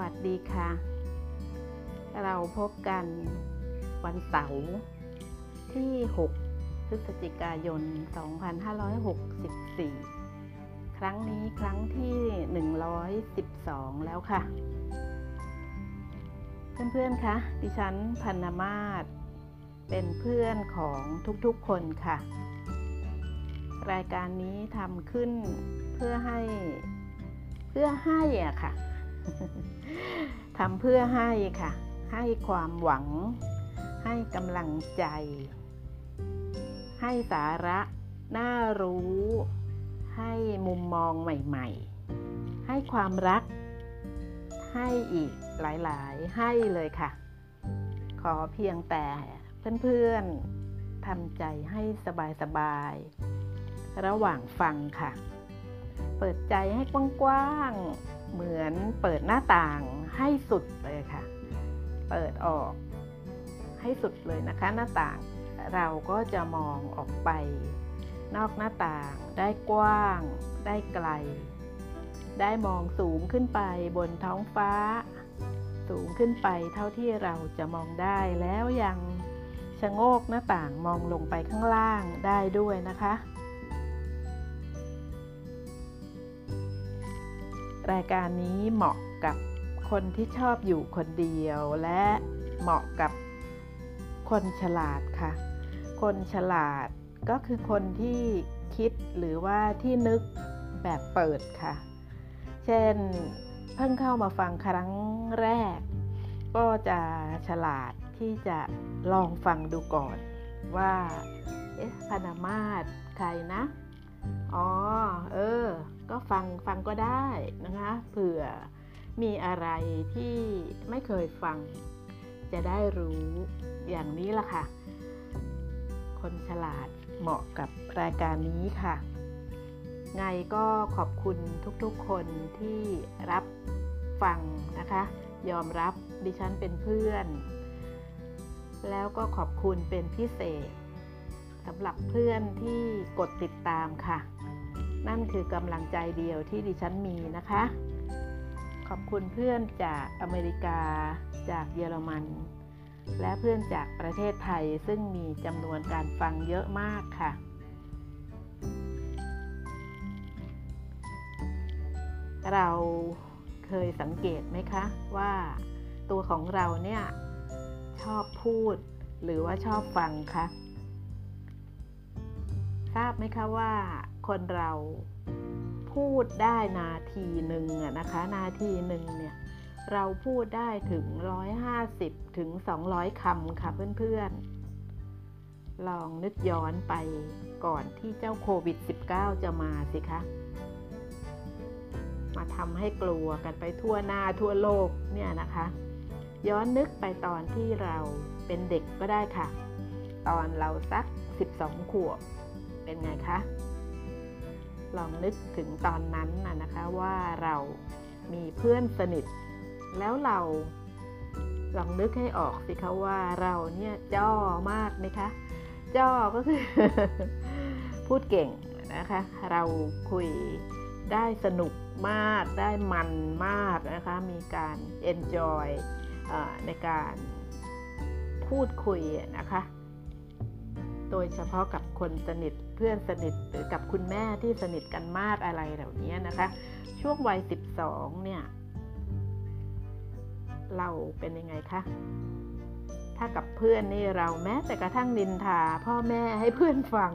วัสดีค่ะ เราพบกันวันเสาร์ที่ 6 พฤศจิกายน 2564 ครั้งนี้ครั้งที่ 112 แล้วค่ะ เพื่อนๆคะดิฉันพันนามาศเป็นเพื่อนของทุกๆคนค่ะ รายการนี้ทำขึ้นเพื่อให้เพื่อให้อะค่ะ ทำเพื่อให้ค่ะ ให้ความหวัง ให้กำลังใจ ให้สาระน่ารู้ ให้มุมมองใหม่ๆ ให้ความรัก ให้อีกหลายๆ ให้เลยค่ะ ขอเพียงแต่เพื่อนๆทำใจให้สบายๆ ระหว่างฟังค่ะ เปิดใจให้กว้างๆ เหมือนเปิดหน้าต่างให้สุดเลยค่ะ เปิดออกให้สุดเลยนะคะ หน้าต่างเราก็จะมองออกไป นอกหน้าต่างได้กว้าง ได้ไกล ได้มองสูงขึ้นไปบนท้องฟ้า สูงขึ้นไปเท่าที่เราจะมองได้แล้วยังชะโงกหน้าต่างมองลงไปข้างล่างได้ด้วยนะคะ รายการนี้เหมาะกับคนที่ชอบอยู่คนเดียว และเหมาะกับคนฉลาดค่ะ คนฉลาดก็คือคนที่คิดหรือว่าที่นึกแบบเปิดค่ะ เช่นเพิ่งเข้ามาฟังครั้งแรก ก็จะฉลาดที่จะลองฟังดูก่อนว่าเอ๊ะพนามาศใครนะ อ๋อ เออ ก็ฟังฟังก็ได้นะคะ เผื่อมีอะไรที่ไม่เคยฟัง จะได้รู้อย่างนี้ล่ะค่ะ คนฉลาดเหมาะกับรายการนี้ค่ะ ไงก็ขอบคุณทุกๆคนที่รับฟังนะคะ ยอมรับดิฉันเป็นเพื่อน แล้วก็ขอบคุณเป็นพิเศษ สำหรับเพื่อนที่กดติดตามค่ะ นั่นคือกำลังใจเดียวที่ดิฉันมีนะคะ ขอบคุณเพื่อนจากอเมริกา จากเยอรมัน และเพื่อนจากประเทศไทยซึ่งมีจำนวนการฟังเยอะมากค่ะเราเคยสังเกตไหมคะว่าตัวของเราเนี่ยชอบพูดหรือว่าชอบฟังคะ ทราบไหมคะว่าคนเราพูดได้นาทีหนึ่งนะคะ นาทีหนึ่งเนี่ยเราพูดได้ถึง 150 ถึง 200 คำค่ะเพื่อนๆ ลองนึกย้อนไปก่อนที่เจ้าโควิด -19 จะมาสิคะ มาทำให้กลัวกันไปทั่วหน้าทั่วโลกเนี่ยนะคะ ย้อนนึกไปตอนที่เราเป็นเด็กก็ได้ค่ะ ตอนเราสัก 12 ขวบ เป็นไงคะ ลองนึกถึงตอนนั้นนะนะคะว่าเรามีเพื่อนสนิท แล้วเราลองนึกให้ออกสิคะว่าเราเนี่ยจ้อมากไหมคะ จ้อก็คือ พูดเก่งนะคะ เราคุยได้สนุกมากได้มันมากนะคะ มีการ enjoy ในการพูดคุยนะคะ โดยเฉพาะกับคนสนิท เพื่อนสนิทหรือกับคุณแม่ที่สนิทกันมากอะไรเหล่านี้นะคะ ช่วงวัย 12 เนี่ย เราเป็นยังไงคะถ้ากับเพื่อนนี่เราแม้แต่กระทั่งนินทาพ่อแม่ให้เพื่อนฟัง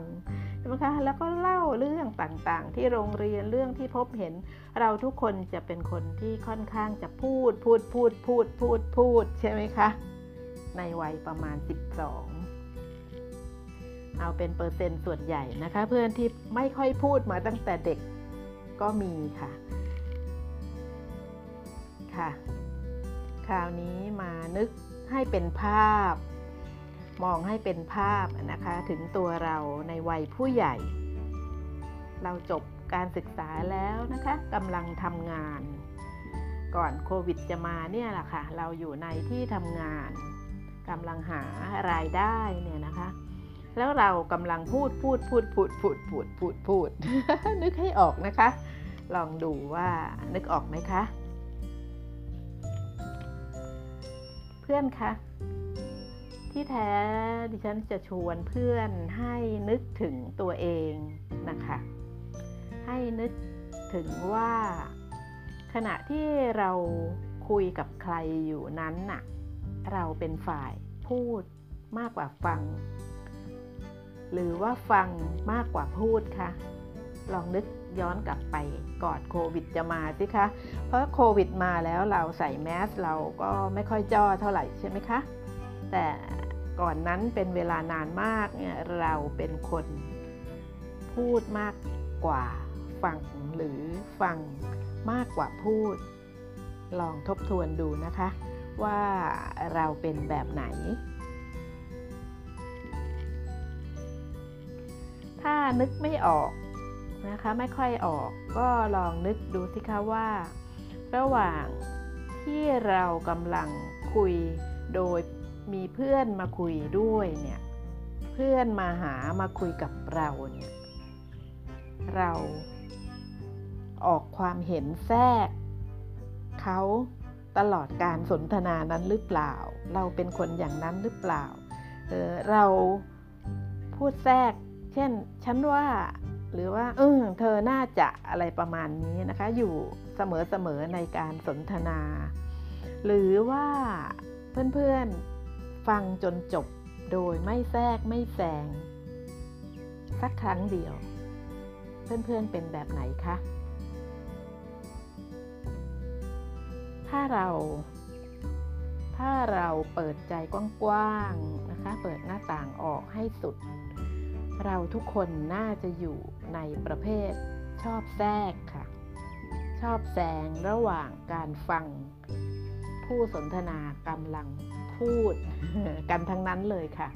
ใช่ไหมคะแล้วก็เล่าเรื่องต่างๆ ที่โรงเรียนเรื่องที่พบเห็น เราทุกคนจะเป็นคนที่ค่อนข้างจะพูดพูดพูดพูดพูดพูดใช่ไหมคะในวัยประมาณ 12 เอาเป็นเปอร์เซ็นต์ส่วนใหญ่นะคะ เพื่อนที่ไม่ค่อยพูดมาตั้งแต่เด็กก็มีค่ะ ค่ะ คราวนี้มานึกให้เป็นภาพ มองให้เป็นภาพนะคะ ถึงตัวเราในวัยผู้ใหญ่ เราจบการศึกษาแล้วนะคะกำลังทำงาน ก่อนโควิดจะมาเนี่ยแหละค่ะ เราอยู่ในที่ทำงานกำลังหารายได้เนี่ยนะคะ แล้วเรากำลังพูดพูดพูดพูดพูดพูดพูดพูด นึกให้ออกนะคะ ลองดูว่านึกออกไหมคะ เพื่อนคะที่แท้ดิฉันจะชวนเพื่อนให้นึกถึงตัวเองนะคะ ให้นึกถึงว่า ขณะที่เราคุยกับใครอยู่นั้นน่ะ เราเป็นฝ่ายพูดมากกว่าฟัง หรือว่าฟังมากกว่าพูดคะลองนึกย้อนกลับไปก่อนโควิดจะมาสิคะ เพราะโควิดมาแล้วเราใส่แมสเราก็ไม่ค่อยจ้อเท่าไหร่ใช่ไหมคะ แต่ก่อนนั้นเป็นเวลานานมากเนี่ยเราเป็นคนพูดมากกว่าฟังหรือฟังมากกว่าพูด ลองทบทวนดูนะคะ ว่าเราเป็นแบบไหน นึกไม่ออกนะคะไม่ค่อยออกก็ลองนึกดูสิคะว่า ระหว่างที่เรากำลังคุยโดยมีเพื่อนมาคุยด้วยเนี่ยเพื่อนมาหามาคุยกับเราเนี่ยเราออกความเห็นแทรกเขาตลอดการสนทนานั้นหรือเปล่า เราเป็นคนอย่างนั้นหรือเปล่าเเราพูดแทรก เช่น ฉันว่า หรือว่า เออเธอน่าจะอะไรประมาณนี้นะคะ อยู่เสมอๆในการสนทนา หรือว่าเพื่อนๆฟังจนจบโดยไม่แทรกไม่แซงสักครั้งเดียว เพื่อนๆเป็นแบบไหนคะ ถ้าเรา ถ้าเราเปิดใจกว้างๆนะคะ เปิดหน้าต่างออกให้สุด เราทุกคนน่าจะอยู่ในประเภทชอบแทรกค่ะ ชอบแซงระหว่างการฟัง ผู้สนทนากำลังพูดกันทั้งนั้นเลยค่ะ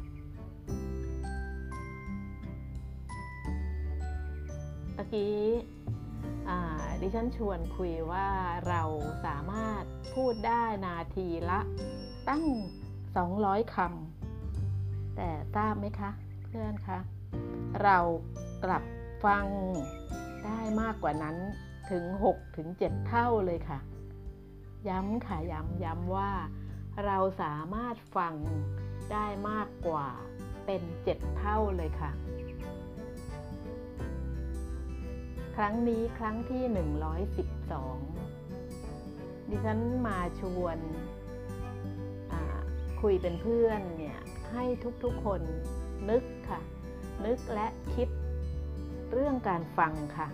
เมื่อกี้ดิฉันชวนคุยว่าเราสามารถพูดได้นาทีละตั้ง 200คำแต่ทราบไหมคะ เพื่อนคะ เรากลับฟังได้มากกว่านั้นถึง 6 ถึง 7 เท่าเลยค่ะ ย้ำค่ะ ย้ำย้ำว่า เราสามารถฟังได้มากกว่าเป็น 7 เท่าเลยค่ะ ครั้งนี้ครั้งที่ 112 ดิฉันมาชวนคุยเป็นเพื่อนเนี่ย ให้ทุกๆคนนึกค่ะ นึกและคิดเรื่องการฟังค่ะ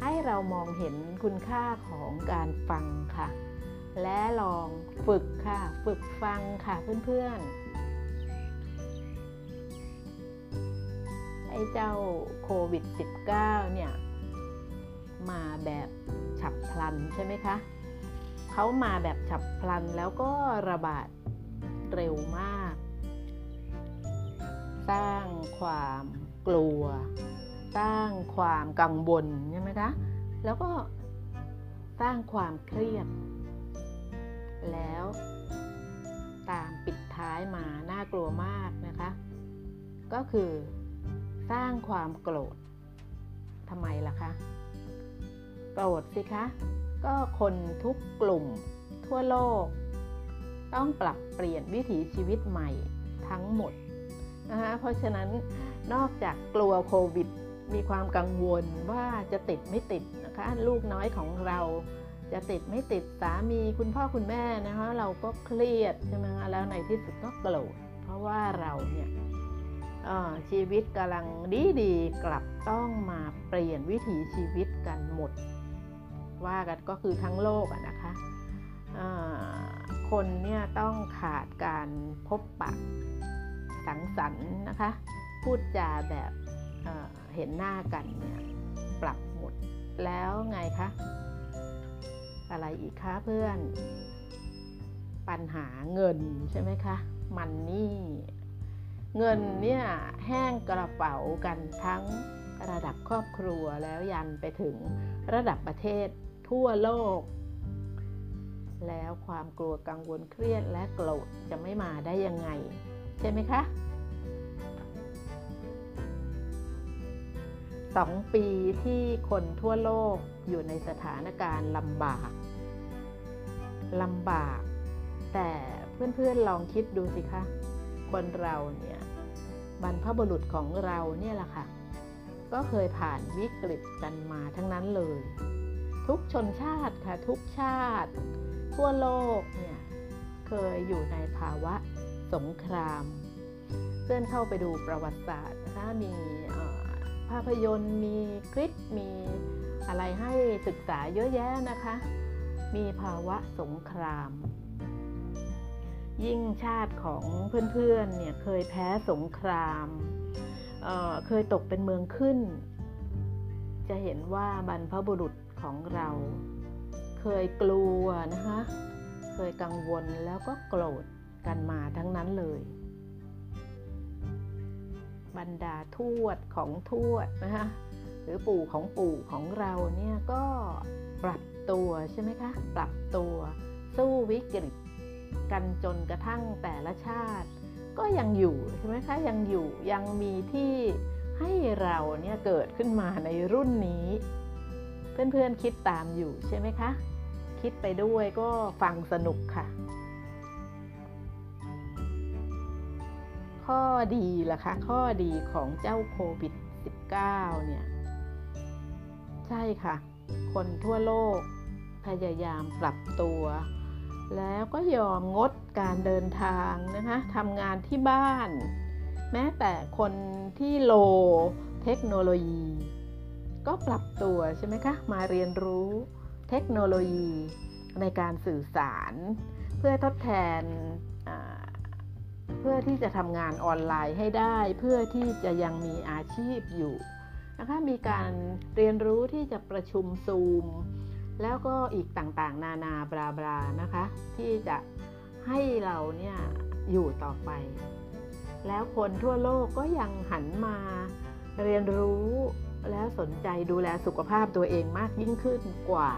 ให้เรามองเห็นคุณค่าของการฟังค่ะ และลองฝึกค่ะ ฝึกฟังค่ะเพื่อนๆ ไอ้เจ้าโควิด -19 เนี่ย มาแบบฉับพลันใช่ไหมคะเขามาแบบฉับพลันแล้วก็ระบาดเร็วมาก สร้างความกลัว สร้างความกังวลใช่ไหมคะแล้วก็สร้างความเครียด แล้วตามปิดท้ายมาน่ากลัวมากนะคะ ก็คือสร้างความโกรธทำไมล่ะคะโกรธสิคะ ก็คนทุกกลุ่มทั่วโลก ต้องปรับเปลี่ยนวิถีชีวิตใหม่ทั้งหมด นะคะเพราะฉะนั้นนอกจากกลัวโควิด มีความกังวลว่าจะติดไม่ติดนะคะลูกน้อยของเราจะติดไม่ติดสามีคุณพ่อคุณแม่นะคะเราก็เครียดใช่ไหมคะแล้วในที่สุดก็โกรธเพราะว่าเราเนี่ยชีวิตกำลังดีดีกลับต้องมาเปลี่ยนวิถีชีวิตกันหมด ว่ากันก็คือทั้งโลกนะคะคนเนี่ยต้องขาดการพบปะ สังสรรค์นะคะ พูดจาแบบเเห็นหน้ากันเนี่ย ปรับหมดแล้วไงคะ อะไรอีกคะเพื่อน ปัญหาเงินใช่ไหมคะ มันนี่เงินเนี่ยแห้งกระเป๋ากันทั้งระดับครอบครัวแล้วยันไปถึงระดับประเทศทั่วโลก แล้วความกลัวกังวลเครียดและโกรธจะไม่มาได้ยังไง ใช่ไหมคะสองปีที่คนทั่วโลกอยู่ในสถานการณ์ลำบากลำบาก แต่เพื่อนๆลองคิดดูสิคะคนเราเนี่ยบรรพบุรุษของเราเนี่ยแหละค่ะ ก็เคยผ่านวิกฤตกันมาทั้งนั้นเลย ทุกชนชาติค่ะ ทุกชาติ ทั่วโลกเนี่ยเคยอยู่ในภาวะ สงคราม เพื่อนเข้าไปดูประวัติศาสตร์นะคะมีภาพยนตร์มีคลิปมีอะไรให้ศึกษาเยอะแยะนะคะ มีภาวะสงคราม ยิ่งชาติของเพื่อนๆเนี่ยเคยแพ้สงครามเเคยตกเป็นเมืองขึ้น จะเห็นว่าบรรพบุรุษของเรา เคยกลัวนะคะ เคยกังวลแล้วก็โกรธ กันมาทั้งนั้นเลย บรรดาทวดของทวดนะคะหรือปู่ของปู่ของเราเนี่ยก็ปรับตัวใช่ไหมคะ ปรับตัวสู้วิกฤตกันจนกระทั่งแต่ละชาติ ก็ยังอยู่ใช่ไหมคะยังอยู่ยังมีที่ให้เราเนี่ยเกิดขึ้นมาในรุ่นนี้ เพื่อนๆคิดตามอยู่ใช่ไหมคะ คิดไปด้วยก็ฟังสนุกค่ะ ข้อดีล่ะคะ ข้อดีของเจ้าโควิด -19 เนี่ย ใช่ค่ะ คนทั่วโลกพยายามปรับตัว แล้วก็ยอมงดการเดินทางนะคะทำงานที่บ้าน แม้แต่คนที่โลเทคโนโลยี ก็ปรับตัวใช่ไหมคะ มาเรียนรู้เทคโนโลยีในการสื่อสาร เพื่อทดแทน เพื่อที่จะทำงานออนไลน์ให้ได้ เพื่อที่จะยังมีอาชีพอยู่นะคะมีการเรียนรู้ที่จะประชุมซูม แล้วก็อีกต่างๆ นานาบราบรานะคะ ที่จะให้เราเนี่ยอยู่ต่อไป แล้วคนทั่วโลกก็ยังหันมาเรียนรู้แล้วสนใจดูแลสุขภาพตัวเองมากยิ่งขึ้นกว่า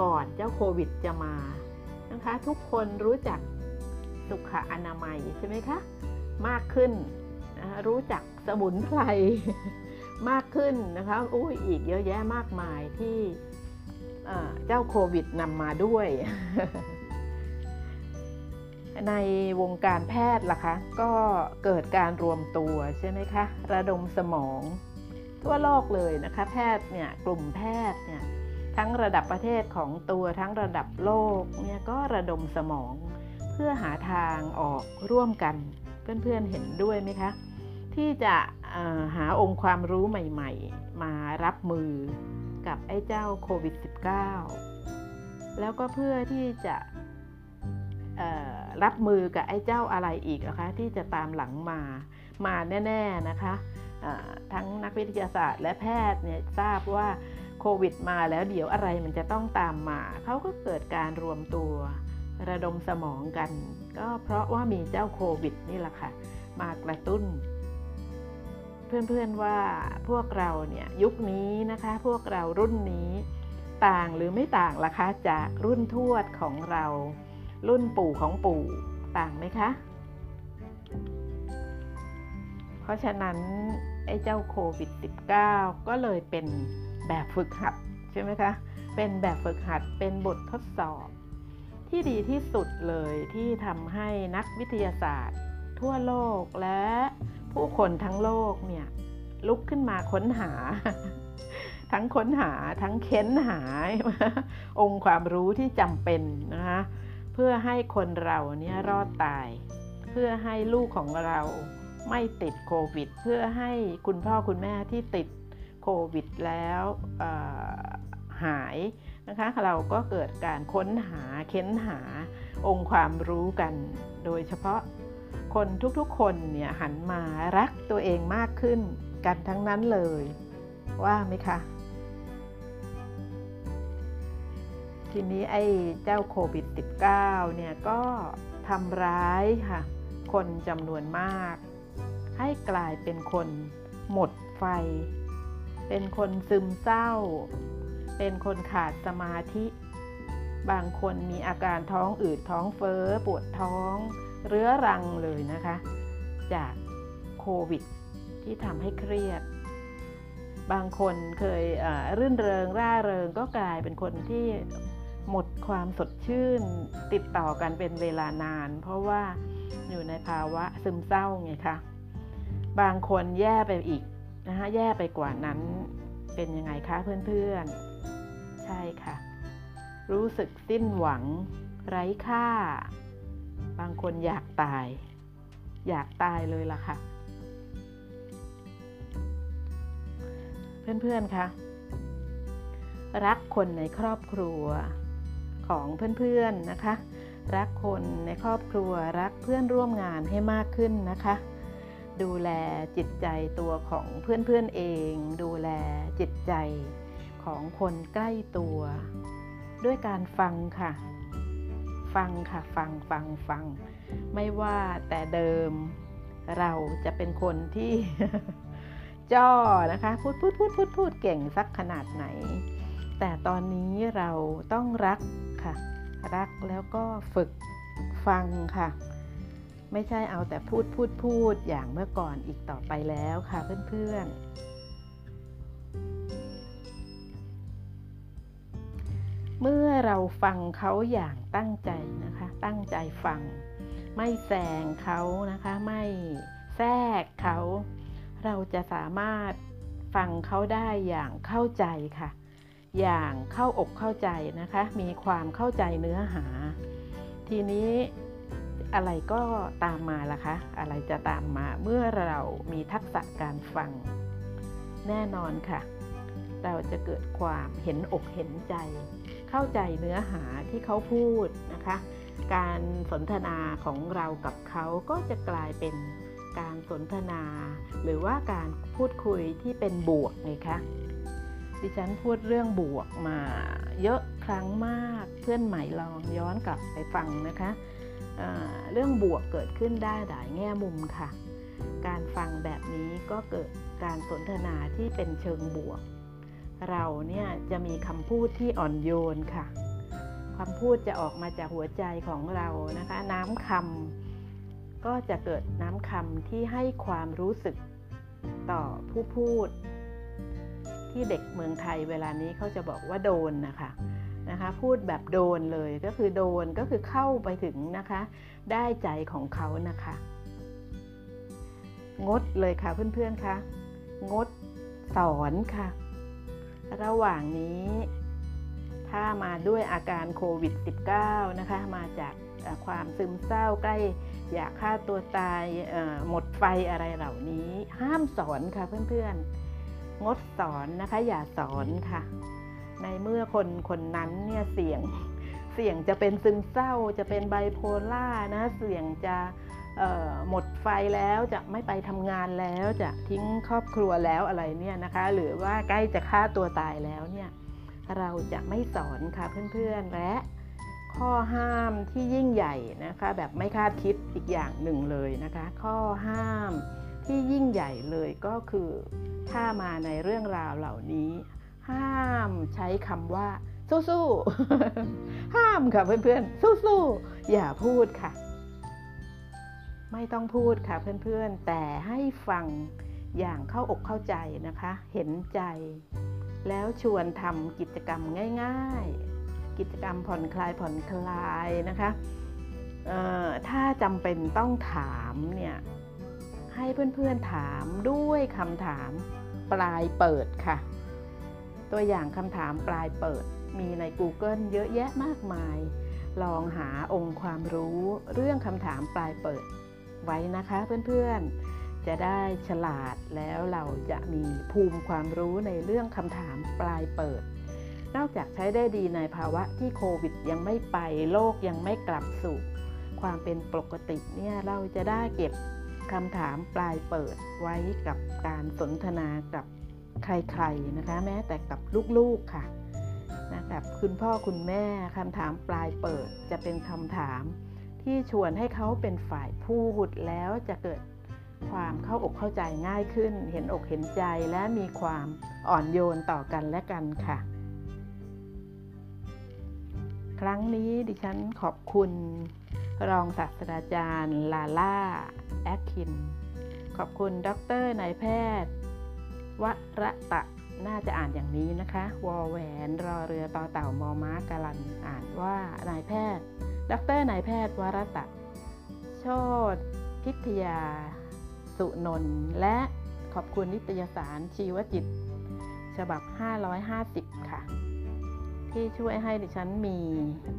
ก่อนเจ้าโควิดจะมานะคะ ทุกคนรู้จัก สุขอนามัยใช่ไหมคะ มากขึ้นนะรู้จักสมุนไพรมากขึ้นนะคะอุ้ยอีกเยอะแยะมากมายที่เจ้าโควิดนำมาด้วย ในวงการแพทย์ล่ะคะ ก็เกิดการรวมตัวใช่ไหมคะ ระดมสมอง ทั่วโลกเลยนะคะ แพทย์เนี่ยกลุ่มแพทย์เนี่ยทั้งระดับประเทศของตัวทั้งระดับโลกเนี่ยก็ระดมสมอง พื่อหาทางออกร่วมกัน เพื่อนๆเห็นด้วยไหมคะ ที่จะหาองค์ความรู้ใหม่ๆ มารับมือกับไอ้เจ้าโควิด -19 แล้วก็เพื่อที่จะรับมือกับไอ้เจ้าอะไรอีกนะคะที่จะตามหลังมามาแน่ๆนะคะทั้งนักวิทยาศาสตร์และแพทย์เนี่ยทราบว่าโควิดมาแล้วเดี๋ยวอะไรมันจะต้องตามมา เขาก็เกิดการรวมตัว ระดมสมองกัน ก็เพราะว่ามีเจ้าโควิดนี่แหละค่ะ มากระตุ้น เพื่อนๆว่าพวกเราเนี่ยยุคนี้นะคะ พวกเรารุ่นนี้ต่างหรือไม่ต่างล่ะคะ จากรุ่นทวดของเรา รุ่นปู่ของปู่ต่างไหมคะ เพราะฉะนั้นไอ้เจ้าโควิด -19 ก็เลยเป็นแบบฝึกหัดใช่ไหมคะ เป็นแบบฝึกหัดเป็นบททดสอบ ที่ดีที่สุดเลยที่ทำให้นักวิทยาศาสตร์ ทั่วโลกและผู้คนทั้งโลกเนี่ยลุกขึ้นมาค้นหา ทั้งค้นหาทั้งเค้นหา องค์ความรู้ที่จำเป็นนะคะเพื่อให้คนเราเนี่ยรอดตาย เพื่อให้ลูกของเราไม่ติดโควิด เพื่อให้คุณพ่อคุณแม่ที่ติดโควิดแล้วหาย นะคะ เราก็เกิดการค้นหาเค้นหาองค์ความรู้กัน โดยเฉพาะคนทุกๆคนเนี่ยหันมารักตัวเองมากขึ้นกันทั้งนั้นเลย ว่าไหมคะ ทีนี้ไอ้เจ้าโควิด -19 เนี่ยก็ทำร้ายค่ะ คนจำนวนมาก ให้กลายเป็นคนหมดไฟ เป็นคนซึมเศร้า เป็นคนขาดสมาธิ บางคนมีอาการท้องอืดท้องเฟ้อ ปวดท้อง เรื้อรังเลยนะคะ จากโควิด ที่ทำให้เครียด บางคนเคยรื่นเริงร่าเริงก็กลายเป็นคนที่หมดความสดชื่นติดต่อกันเป็นเวลานาน เพราะว่าอยู่ในภาวะซึมเศร้าไงคะ บางคนแย่ไปอีกนะคะแย่ไปกว่านั้นเป็นยังไงคะเพื่อนๆ ช่ค่ะ รู้สึกสิ้นหวัง ไร้ค่า บางคนอยากตาย อยากตายเลยล่ะค่ะ เพื่อนๆคะรักคนในครอบครัวของเพื่อนๆนะคะ รักคนในครอบครัวรักเพื่อนร่วมงานให้มากขึ้นนะคะ ดูแลจิตใจตัวของเพื่อนๆเอง ดูแลจิตใจ ของคนใกล้ตัว ด้วยการฟังค่ะ ฟังค่ะฟังฟังฟัง ไม่ว่าแต่เดิมเราจะเป็นคนที่จ้อนะคะพูดพูดพูดพูดพูดเก่งสักขนาดไหน แต่ตอนนี้เราต้องรักค่ะ รักแล้วก็ฝึกฟังค่ะ ไม่ใช่เอาแต่พูดพูดพูดอย่างเมื่อก่อนอีกต่อไปแล้วค่ะเพื่อนๆ เราฟังเขาอย่างตั้งใจนะคะ ตั้งใจฟัง ไม่แซงเขานะคะ ไม่แทรกเขา เราจะสามารถฟังเขาได้อย่างเข้าใจค่ะ อย่างเข้าอกเข้าใจนะคะ มีความเข้าใจเนื้อหา ทีนี้อะไรก็ตามมาล่ะคะ อะไรจะตามมาเมื่อเรามีทักษะการฟัง แน่นอนค่ะ เราจะเกิดความเห็นอกเห็นใจ เข้าใจเนื้อหาที่เขาพูดนะคะ การสนทนาของเรากับเขาก็จะกลายเป็นการสนทนา หรือว่าการพูดคุยที่เป็นบวกไงคะดิฉันพูดเรื่องบวกมาเยอะครั้งมากเพื่อนใหม่ลองย้อนกลับไปฟังนะคะเรื่องบวกเกิดขึ้นได้หลายแง่มุมค่ะ การฟังแบบนี้ก็เกิดการสนทนาที่เป็นเชิงบวก เราเนี่ยจะมีคำพูดที่อ่อนโยนค่ะคำพูดจะออกมาจากหัวใจของเรานะคะ น้ำคำก็จะเกิดน้ำคำที่ให้ความรู้สึกต่อผู้พูด ที่เด็กเมืองไทยเวลานี้เขาจะบอกว่าโดนนะคะนะคะ พูดแบบโดนเลยก็คือโดนก็คือเข้าไปถึงนะคะ ได้ใจของเขานะคะ งดเลยค่ะเพื่อนๆคะงดสอนค่ะ ระหว่างนี้ ถ้ามาด้วยอาการโควิด -19 นะคะ มาจากความซึมเศร้าใกล้อยากฆ่าตัวตายหมดไฟอะไรเหล่านี้ ห้ามสอนค่ะเพื่อนๆ งดสอนนะคะ อย่าสอนค่ะ ในเมื่อคนคนนั้นเนี่ยเสี่ยง เสี่ยงจะเป็นซึมเศร้าจะเป็นไบโพล่านะ เสี่ยงจะ หมดไฟแล้วจะไม่ไปทำงานแล้วจะทิ้งครอบครัวแล้วอะไรเนี่ยนะคะหรือว่าใกล้จะฆ่าตัวตายแล้วเนี่ยเราจะไม่สอนค่ะเพื่อนๆและข้อห้ามที่ยิ่งใหญ่นะคะแบบไม่คาดคิดอีกอย่างหนึ่งเลยนะคะข้อห้ามที่ยิ่งใหญ่เลยก็คือถ้ามาในเรื่องราวเหล่านี้ ห้ามใช้คำว่าสู้ๆห้ามค่ะเพื่อนๆสู้ๆอย่าพูดค่ะ ไม่ต้องพูดค่ะเพื่อนๆ แต่ให้ฟังอย่างเข้าอกเข้าใจนะคะ เห็นใจ แล้วชวนทำกิจกรรมง่าย ๆ กิจกรรมผ่อนคลายผ่อนคลายนะคะถ้าจำเป็นต้องถามเนี่ยให้เพื่อนๆถามด้วยคำถามปลายเปิดค่ะ ตัวอย่างคำถามปลายเปิดมีใน Google เยอะแยะมากมาย ลองหาองค์ความรู้เรื่องคำถามปลายเปิด ไว้นะคะเพื่อนๆ จะได้ฉลาดแล้วเราจะมีภูมิความรู้ในเรื่องคำถามปลายเปิด นอกจากใช้ได้ดีในภาวะที่โควิดยังไม่ไปโลกยังไม่กลับสู่ ความเป็นปกติเนี่ยเราจะได้เก็บคำถามปลายเปิดไว้กับการสนทนากับใครๆนะคะ แม้แต่กับลูกๆค่ะนะกับคุณพ่อคุณแม่คำถามปลายเปิดจะเป็นคำถาม ที่ชวนให้เขาเป็นฝ่ายพูดแล้วจะเกิดความเข้าอกเข้าใจง่ายขึ้น เห็นอกเห็นใจและมีความอ่อนโยนต่อกันและกันค่ะ ครั้งนี้ดิฉันขอบคุณ รองศาสตราจารย์ลาล่าแอคคิน ขอบคุณดรนายแพทย์วระตะน่าจะอ่านอย่างนี้นะคะ วอแหวนรอเรือต่อเต่ามอม้ากาลันอ่านว่านายแพทย์ ดรนายแพทย์วรตะ โชตพิทยา สุนนท์และขอบคุณนิตยสารชีวจิต ฉบับ 550 ค่ะ ที่ช่วยให้ดิฉันมี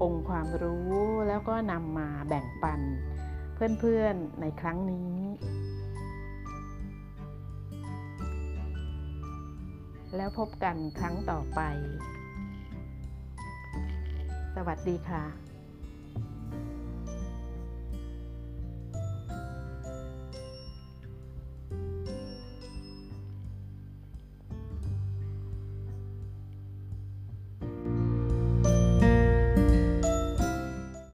องค์ความรู้แล้วก็นำมาแบ่งปัน เพื่อนๆในครั้งนี้ แล้วพบกันครั้งต่อไป สวัสดีค่ะ